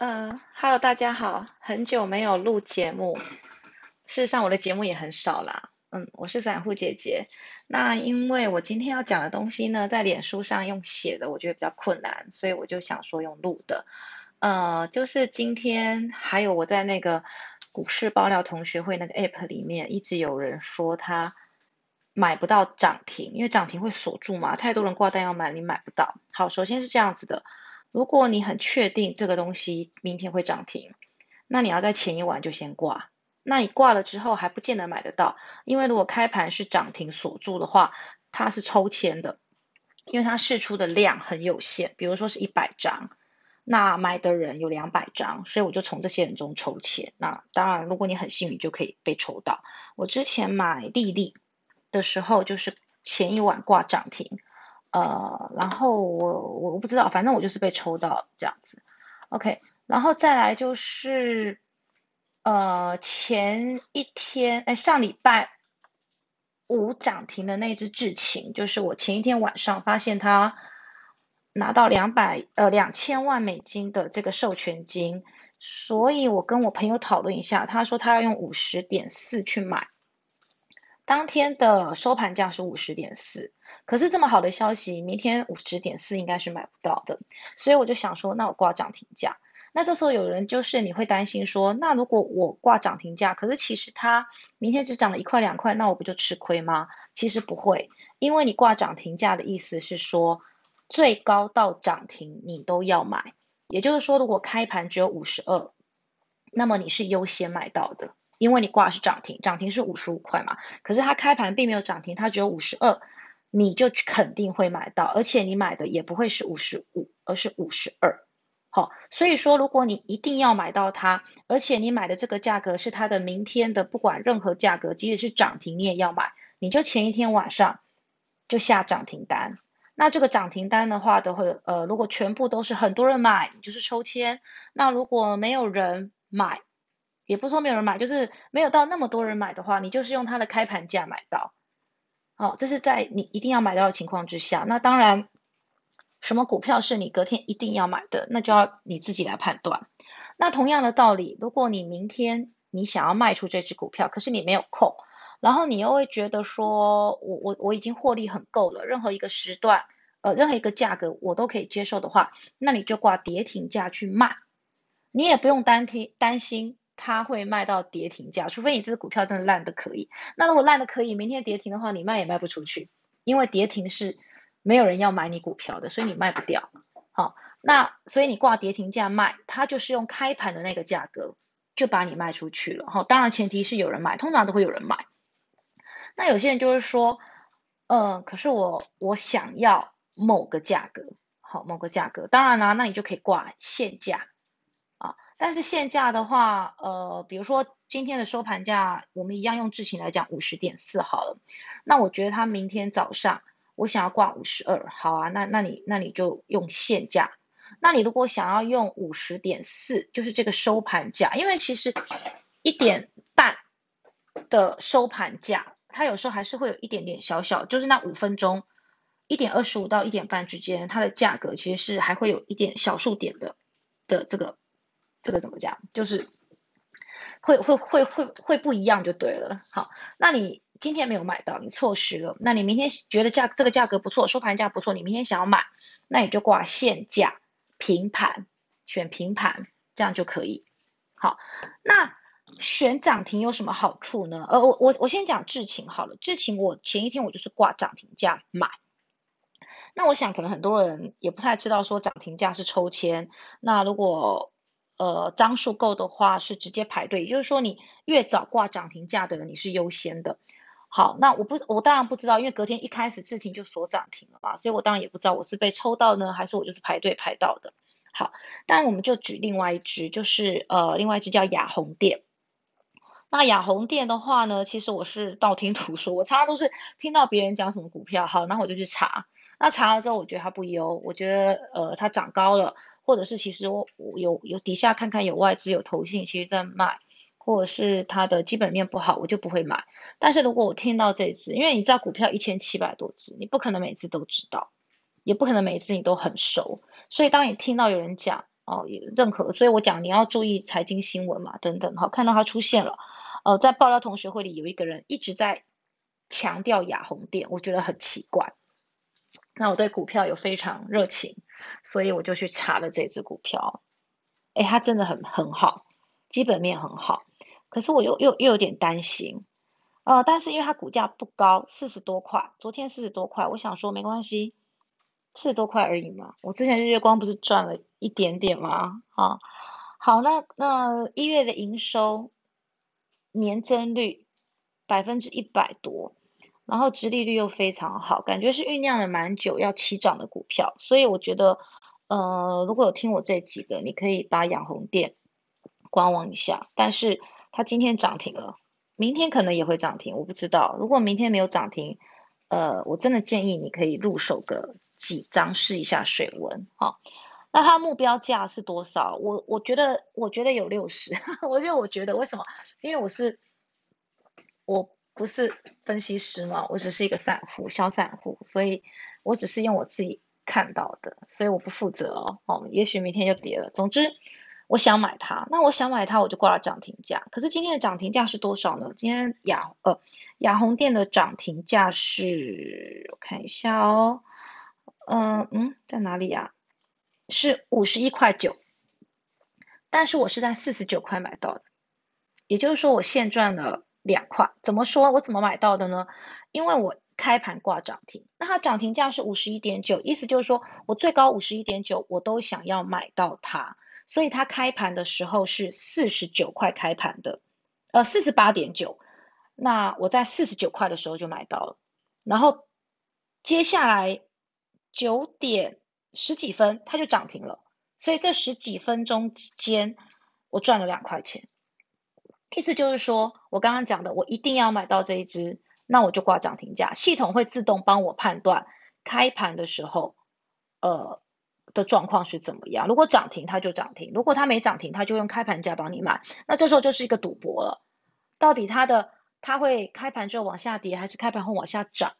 呃，Hello，大家好，很久没有录节目，事实上我的节目也很少啦。嗯，我是散户姐姐。那因为我今天要讲的东西呢，在脸书上用写的，我觉得比较困难，所以我就想说用录的。呃，就是今天还有我在那个股市爆料同学会那个 App 里面，一直有人说他买不到涨停，因为涨停会锁住嘛，太多人挂单要买，你买不到。好，首先是这样子的。如果你很确定这个东西明天会涨停，那你要在前一晚就先挂。那你挂了之后还不见得买得到，因为如果开盘是涨停锁住的话，它是抽签的，因为它试出的量很有限，比如说是一百张，那买的人有两百张，所以我就从这些人中抽签。那当然，如果你很幸运，就可以被抽到。我之前买丽丽的时候，就是前一晚挂涨停。呃，然后我我我不知道，反正我就是被抽到这样子，OK，然后再来就是，呃，前一天哎，上礼拜五涨停的那只智勤，就是我前一天晚上发现它拿到两百呃两千万美金的这个授权金，所以我跟我朋友讨论一下，他说他要用五十点四去买。当天的收盘价是五十点四，可是这么好的消息，明天五十点四应该是买不到的，所以我就想说，那我挂涨停价。那这时候有人就是你会担心说，那如果我挂涨停价，可是其实它明天只涨了一块两块，那我不就吃亏吗？其实不会，因为你挂涨停价的意思是说，最高到涨停你都要买，也就是说，如果开盘只有五十二，那么你是优先买到的。因为你挂的是涨停，涨停是五十五块嘛，可是它开盘并没有涨停，它只有五十二，你就肯定会买到，而且你买的也不会是五十五，而是五十二。好，所以说如果你一定要买到它，而且你买的这个价格是它的明天的，不管任何价格，即使是涨停你也要买，你就前一天晚上就下涨停单。那这个涨停单的话，都会呃，如果全部都是很多人买，你就是抽签；那如果没有人买，也不说没有人买，就是没有到那么多人买的话，你就是用它的开盘价买到。哦，这是在你一定要买到的情况之下。那当然，什么股票是你隔天一定要买的，那就要你自己来判断。那同样的道理，如果你明天你想要卖出这只股票，可是你没有空，然后你又会觉得说，我我我已经获利很够了，任何一个时段，呃，任何一个价格我都可以接受的话，那你就挂跌停价去卖，你也不用担心担心。它会卖到跌停价，除非你这只股票真的烂的可以。那如果烂的可以，明天跌停的话，你卖也卖不出去，因为跌停是没有人要买你股票的，所以你卖不掉。好，那所以你挂跌停价卖，它就是用开盘的那个价格就把你卖出去了。好，当然前提是有人买，通常都会有人买。那有些人就是说，嗯，可是我我想要某个价格，好，某个价格，当然啦，那你就可以挂现价。但是现价的话，呃，比如说今天的收盘价，我们一样用智勤来讲，五十点四好了。那我觉得它明天早上我想要挂五十二，好啊，那那你那你就用现价。那你如果想要用五十点四，就是这个收盘价，因为其实一点半的收盘价，它有时候还是会有一点点小小，就是那五分钟一点二十五到一点半之间，它的价格其实是还会有一点小数点的的这个。这个怎么讲？就是会会会会会不一样就对了。好，那你今天没有买到，你错失了。那你明天觉得价这个价格不错，收盘价不错，你明天想要买，那你就挂现价平盘，选平盘，这样就可以。好，那选涨停有什么好处呢？呃，我我我先讲智勤好了，智勤我前一天我就是挂涨停价买。那我想可能很多人也不太知道说涨停价是抽签，那如果呃，张数够的话是直接排队，也就是说你越早挂涨停价的人你是优先的。好，那我不我当然不知道，因为隔天一开始置停就锁涨停了嘛，所以我当然也不知道我是被抽到呢，还是我就是排队排到的。好，但我们就举另外一只，就是呃另外一只叫雅红店。那雅红店的话呢，其实我是道听途说，我常常都是听到别人讲什么股票，好，那我就去查。那查了之后，我觉得它不优，我觉得呃它涨高了，或者是其实我有有底下看看有外资有投信其实在卖，或者是它的基本面不好，我就不会买。但是如果我听到这只，因为你知道股票一千七百多只，你不可能每次都知道，也不可能每次你都很熟，所以当你听到有人讲哦，任何，所以我讲你要注意财经新闻嘛，等等，好，看到它出现了，呃，在爆料同学会里有一个人一直在强调雅红店，我觉得很奇怪。那我对股票有非常热情，所以我就去查了这只股票，哎，它真的很很好，基本面很好，可是我又又又有点担心，呃，但是因为它股价不高，四十多块，昨天四十多块，我想说没关系。四十多块而已嘛，我之前日月光不是赚了一点点吗？啊，好，那那一月的营收年增率百分之一百多，然后殖利率又非常好，感觉是酝酿了蛮久要起涨的股票，所以我觉得，呃，如果有听我这几个，你可以把养红店观望一下，但是它今天涨停了，明天可能也会涨停，我不知道，如果明天没有涨停，呃，我真的建议你可以入手个。几张试一下水温哈，那它目标价是多少？我我觉得我觉得有六十，我就我觉得为什么？因为我是我不是分析师嘛，我只是一个散户小散户，所以我只是用我自己看到的，所以我不负责哦。哦，也许明天就跌了。总之，我想买它，那我想买它，我就挂了涨停价。可是今天的涨停价是多少呢？今天雅呃雅红店的涨停价是，我看一下哦。嗯嗯，在哪里呀？是五十一块九，但是我是在四十九块买到的，也就是说我现赚了两块。怎么说？我怎么买到的呢？因为我开盘挂涨停，那它涨停价是五十一点九，意思就是说我最高五十一点九，我都想要买到它，所以它开盘的时候是四十九块开盘的，呃，四十八点九，那我在四十九块的时候就买到了，然后接下来。九点十几分，它就涨停了，所以这十几分钟间，我赚了两块钱。意思就是说，我刚刚讲的，我一定要买到这一只，那我就挂涨停价，系统会自动帮我判断开盘的时候，呃的状况是怎么样。如果涨停，它就涨停；如果它没涨停，它就用开盘价帮你买。那这时候就是一个赌博了，到底它的它会开盘之后往下跌，还是开盘后往下涨？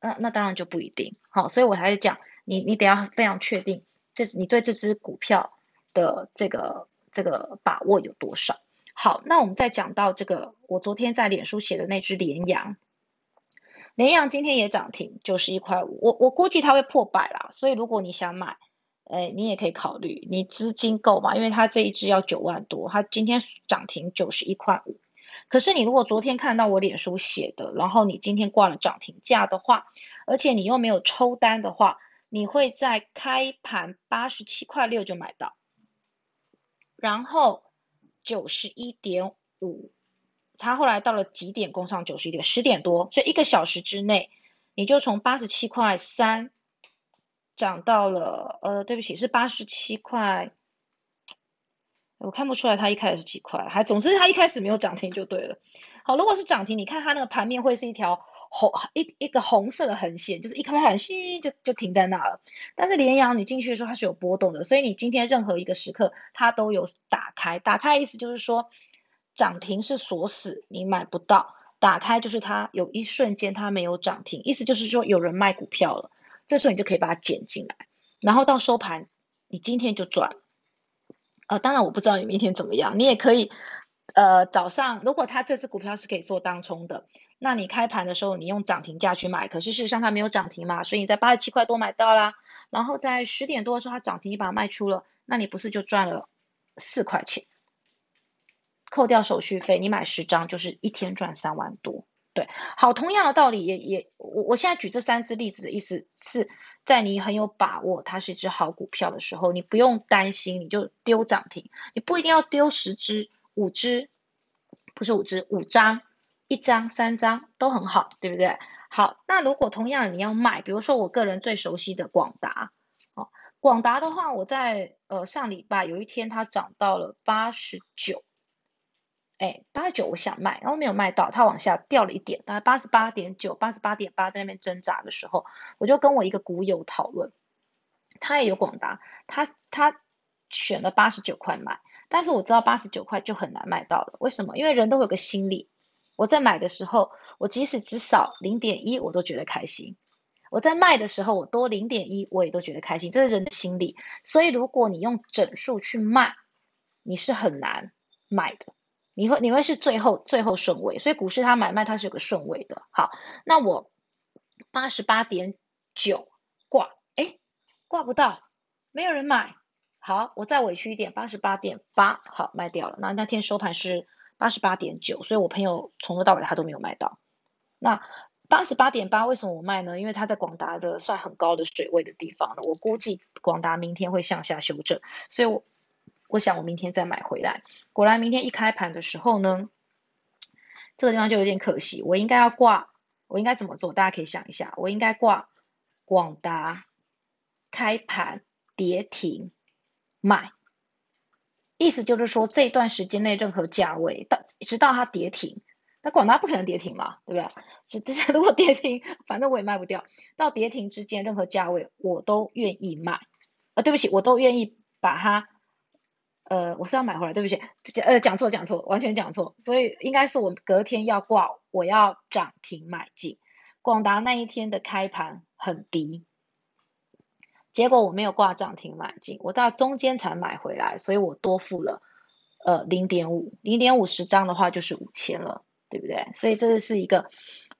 那那当然就不一定，好，所以我还是讲，你你得要非常确定，这你对这只股票的这个这个把握有多少。好，那我们再讲到这个，我昨天在脸书写的那只连阳，连阳今天也涨停，九十一块五，我我估计它会破百啦，所以如果你想买，哎，你也可以考虑，你资金够嘛？因为它这一只要九万多，它今天涨停九十一块五。可是你如果昨天看到我脸书写的，然后你今天挂了涨停价的话，而且你又没有抽单的话，你会在开盘八十七块六就买到，然后九十一点五，它后来到了几点攻上九十一点？十点多，所以一个小时之内，你就从八十七块三涨到了，呃，对不起，是八十七块。我看不出来它一开始是几块，还总之它一开始没有涨停就对了。好，如果是涨停，你看它那个盘面会是一条红一一个红色的横线，就是一开盘线就就停在那了。但是连阳你进去的时候它是有波动的，所以你今天任何一个时刻它都有打开，打开意思就是说涨停是锁死，你买不到；打开就是它有一瞬间它没有涨停，意思就是说有人卖股票了，这时候你就可以把它捡进来，然后到收盘你今天就赚。呃，当然我不知道你明天怎么样，你也可以，呃，早上如果它这只股票是可以做当冲的，那你开盘的时候你用涨停价去买，可是事实上它没有涨停嘛，所以你在八十七块多买到啦，然后在十点多的时候它涨停，你把它卖出了，那你不是就赚了四块钱？扣掉手续费，你买十张就是一天赚三万多。对，好，同样的道理也也，我我现在举这三只例子的意思是在你很有把握它是一只好股票的时候，你不用担心，你就丢涨停，你不一定要丢十只、五只，不是五只，五张、一张、三张都很好，对不对？好，那如果同样你要卖，比如说我个人最熟悉的广达，哦，广达的话，我在呃上礼拜有一天它涨到了八十九。哎，八十九我想卖，然后没有卖到，它往下掉了一点，大概八十八点九、八十八点八，在那边挣扎的时候，我就跟我一个股友讨论，他也有广达，他他选了八十九块买，但是我知道八十九块就很难卖到了，为什么？因为人都有个心理，我在买的时候，我即使只少零点一，我都觉得开心，我在卖的时候，我多零点一，我也都觉得开心，这是人的心理。所以如果你用整数去卖，你是很难卖的，你会你会是最后最后顺位。所以股市它买卖它是有个顺位的。好，那我八十八点九挂，哎，挂不到，没有人买。好，我再委屈一点，八十八点八，好卖掉了。那那天收盘是八十八点九，所以我朋友从头到尾他都没有卖到。那八十八点八为什么我卖呢？因为它在广达的算很高的水位的地方了，我估计广达明天会向下修正，所以我我想我明天再买回来。果然明天一开盘的时候呢，这个地方就有点可惜，我应该要挂，我应该怎么做？大家可以想一下，我应该挂广达开盘跌停。买，意思就是说这段时间内任何价位到直到它跌停，那广达不可能跌停嘛，对不对？是这些如果跌停，反正我也卖不掉。到跌停之间任何价位我都愿意卖，啊，对不起，我都愿意把它，呃，我是要买回来，对不起，呃，讲错讲错，完全讲错，所以应该是我隔天要挂，我要涨停买进。广达那一天的开盘很低。结果我没有挂涨停买进，我到中间才买回来，所以我多付了呃零点五，零点五十张的话就是五千了，对不对？所以这个是一个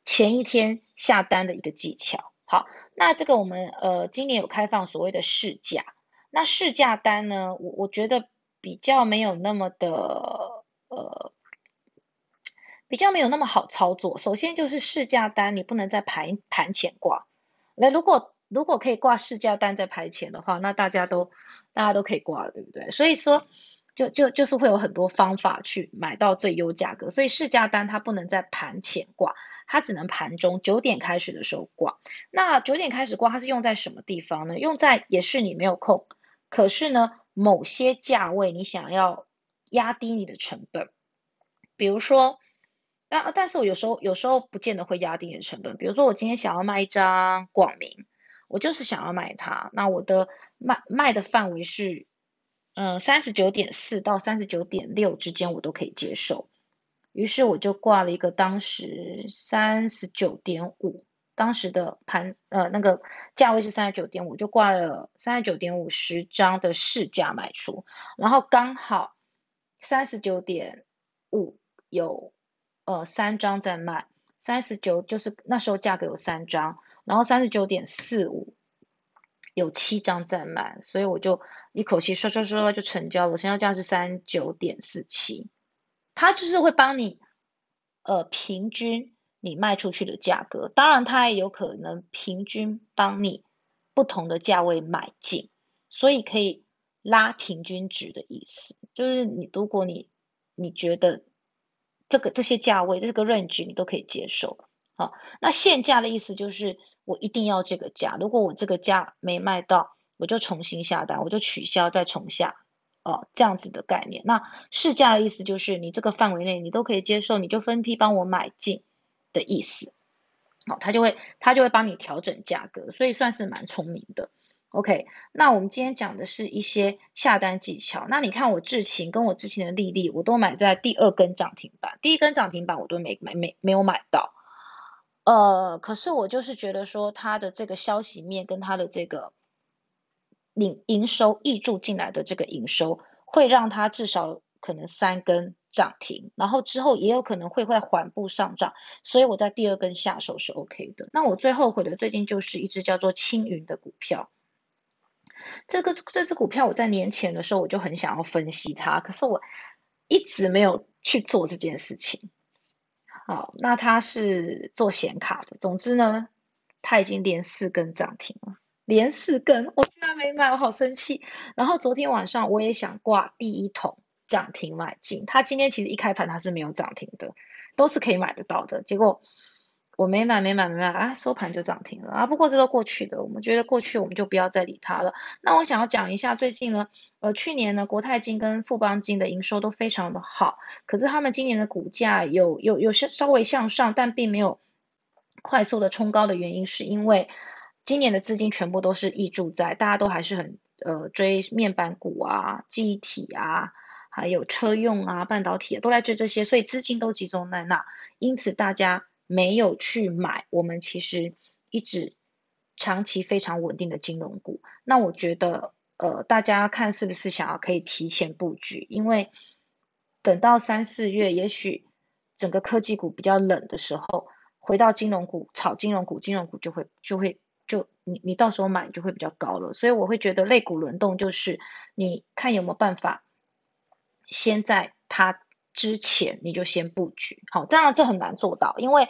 前一天下单的一个技巧。好，那这个我们呃今年有开放所谓的试驾，那试驾单呢，我我觉得比较没有那么的呃比较没有那么好操作。首先就是试驾单，你不能在盘盘前挂，那如果如果可以挂市价单在排前的话，那大家都大家都可以挂了，对不对？所以说，就就就是会有很多方法去买到最优价格。所以市价单它不能在盘前挂，它只能盘中九点开始的时候挂。那九点开始挂，它是用在什么地方呢？用在也是你没有空，可是呢，某些价位你想要压低你的成本，比如说。但但是我有时候有时候不见得会压低你的成本，比如说我今天想要卖一张广明。我就是想要买它，那我的卖卖的范围是，嗯，三十九点四到三十九点六之间我都可以接受，于是我就挂了一个当时三十九点五，当时的盘呃那个价位是三十九点五，就挂了三十九点五十张的市价卖出，然后刚好三十九点五有呃三张在卖，三十九就是那时候价格有三张。然后三十九点四五有七张在卖，所以我就一口气刷刷刷就成交了。成交价是三九点四七，它就是会帮你呃平均你卖出去的价格，当然它也有可能平均帮你不同的价位买进，所以可以拉平均值的意思，就是你如果你你觉得这个这些价位这个 range 你都可以接受。好，那限价的意思就是我一定要这个价，如果我这个价没卖到，我就重新下单，我就取消再重下，哦，这样子的概念。那市价的意思就是你这个范围内你都可以接受，你就分批帮我买进的意思。好，他就会他就会帮你调整价格，所以算是蛮聪明的。OK，那我们今天讲的是一些下单技巧。那你看我智勤跟我之前的丽丽，我都买在第二根涨停板，第一根涨停板我都没没没没有买到。呃，可是我就是觉得说，它的这个消息面跟它的这个营营收溢注进来的这个营收，会让它至少可能三根涨停，然后之后也有可能会会缓步上涨，所以我在第二根下手是 OK 的。那我最后悔的最近就是一只叫做青云的股票，这个这只股票我在年前的时候我就很想要分析它，可是我一直没有去做这件事情。好，那他是做显卡的。总之呢，他已经连四根涨停了，连四根，我居然没买，我好生气。然后昨天晚上我也想挂第一桶涨停买进，他今天其实一开盘他是没有涨停的，都是可以买得到的，结果。我没买，没买，没买啊！收盘就涨停了啊！不过这都过去的，我们觉得过去我们就不要再理它了。那我想要讲一下最近呢，呃，去年呢，国泰金跟富邦金的营收都非常的好，可是他们今年的股价有有有些稍微向上，但并没有快速的冲高的原因，是因为今年的资金全部都是溢住在，大家都还是很呃追面板股啊、记忆体啊，还有车用啊、半导体都在追这些，所以资金都集中在那，因此大家。没有去买，我们其实一直长期非常稳定的金融股。那我觉得，呃，大家看是不是想要可以提前布局？因为等到三四月，也许整个科技股比较冷的时候，回到金融股炒金融股，金融股就会就会就你你到时候买就会比较高了。所以我会觉得类股轮动就是你看有没有办法，先在它之前你就先布局。好，当然这很难做到，因为。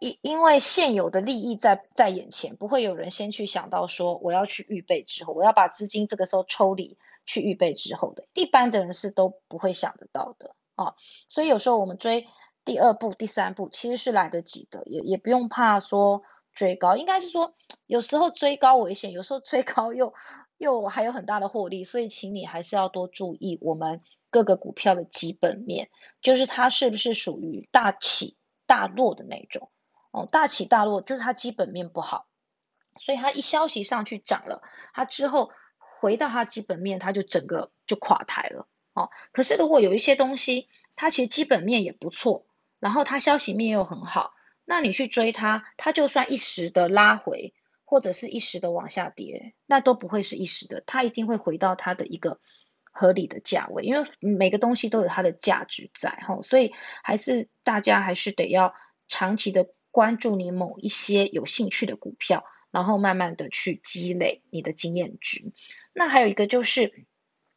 因因为现有的利益在在眼前，不会有人先去想到说我要去预备之后，我要把资金这个时候抽离去预备之后的，一般的人是都不会想得到的啊。所以有时候我们追第二步、第三步其实是来得及的，也也不用怕说追高，应该是说有时候追高危险，有时候追高又又还有很大的获利，所以请你还是要多注意我们各个股票的基本面，就是它是不是属于大起大落的那种。哦，大起大落就是它基本面不好，所以它一消息上去涨了，它之后回到它基本面，它就整个就垮台了。哦，可是如果有一些东西，它其实基本面也不错，然后它消息面又很好，那你去追它，它就算一时的拉回，或者是一时的往下跌，那都不会是一时的，它一定会回到它的一个合理的价位，因为每个东西都有它的价值在哈，所以还是大家还是得要长期的。关注你某一些有兴趣的股票，然后慢慢的去积累你的经验值。那还有一个就是，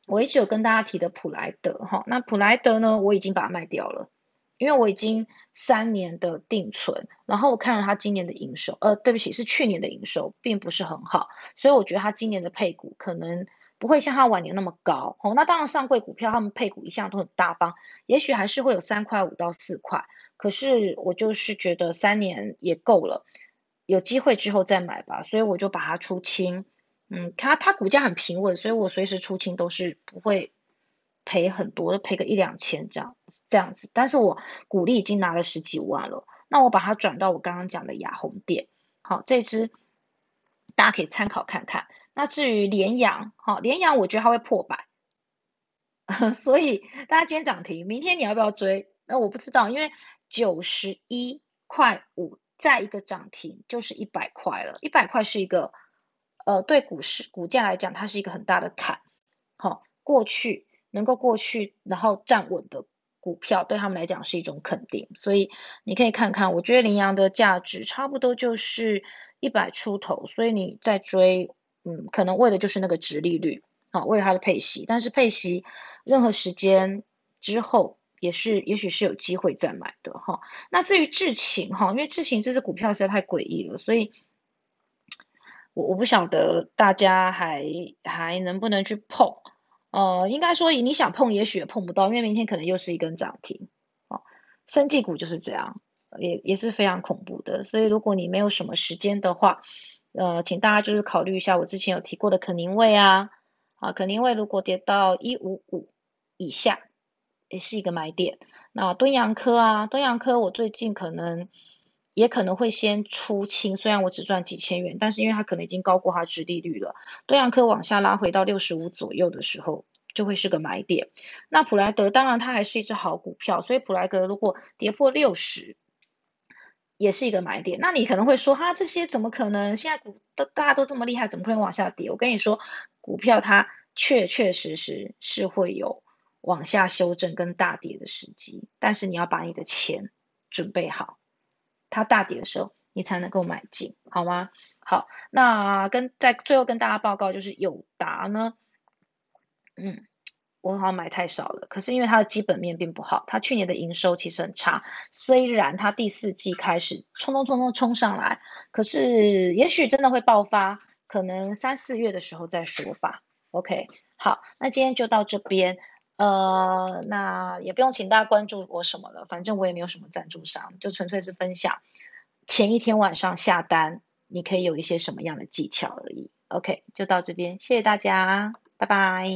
我一直有跟大家提的普莱德哈，那普莱德呢，我已经把它卖掉了，因为我已经三年的定存，然后我看了它今年的营收，呃，对不起，是去年的营收，并不是很好，所以我觉得它今年的配股可能不会像它往年那么高。哦，那当然上柜股票他们配股一向都很大方，也许还是会有三块五到四块。可是我就是觉得三年也够了，有机会之后再买吧，所以我就把它出清。嗯，它它股价很平稳，所以我随时出清都是不会赔很多，赔个一两千这样这样子。但是我股利已经拿了十几万了，那我把它转到我刚刚讲的雅红店，好，这支大家可以参考看看。那至于联阳，好，联阳我觉得它会破百，所以大家今天涨停，明天你要不要追？那我不知道，因为。九十一块五，再一个涨停就是一百块了。一百块是一个，呃，对股市股价来讲，它是一个很大的坎。好，过去能够过去然后站稳的股票，对他们来讲是一种肯定。所以你可以看看，我觉得羚羊的价值差不多就是一百出头，所以你在追，嗯，可能为的就是那个值利率，好，为了它的配息。但是配息任何时间之后。也是，也许是有机会再买的哈。那至于智勤哈，因为智勤这只股票实在太诡异了，所以我我不晓得大家还还能不能去碰。呃，应该说你想碰，也许也碰不到，因为明天可能又是一根涨停。哦，生技股就是这样，也也是非常恐怖的。所以如果你没有什么时间的话，呃，请大家就是考虑一下我之前有提过的可宁位啊，啊，可宁位如果跌到一五五以下。也是一个买点。那敦洋科啊，敦洋科我最近可能也可能会先出清，虽然我只赚几千元，但是因为它可能已经高过它值利率了，敦洋科往下拉回到六十五左右的时候，就会是个买点。那普莱德当然它还是一只好股票，所以普莱德如果跌破六十，也是一个买点。那你可能会说，哈，这些怎么可能？现在股都大家都这么厉害，怎么可能往下跌？我跟你说，股票它确确实实是会有。往下修正跟大跌的时机，但是你要把你的钱准备好，它大跌的时候你才能够买进，好吗？好，那跟在最后跟大家报告就是友达呢，嗯，我好像买太少了，可是因为它的基本面并不好，它去年的营收其实很差，虽然它第四季开始冲冲冲冲冲上来，可是也许真的会爆发，可能三四月的时候再说吧。OK，好，那今天就到这边。呃，那也不用请大家关注我什么了，反正我也没有什么赞助商，就纯粹是分享前一天晚上下单，你可以有一些什么样的技巧而已。OK，就到这边，谢谢大家，拜拜。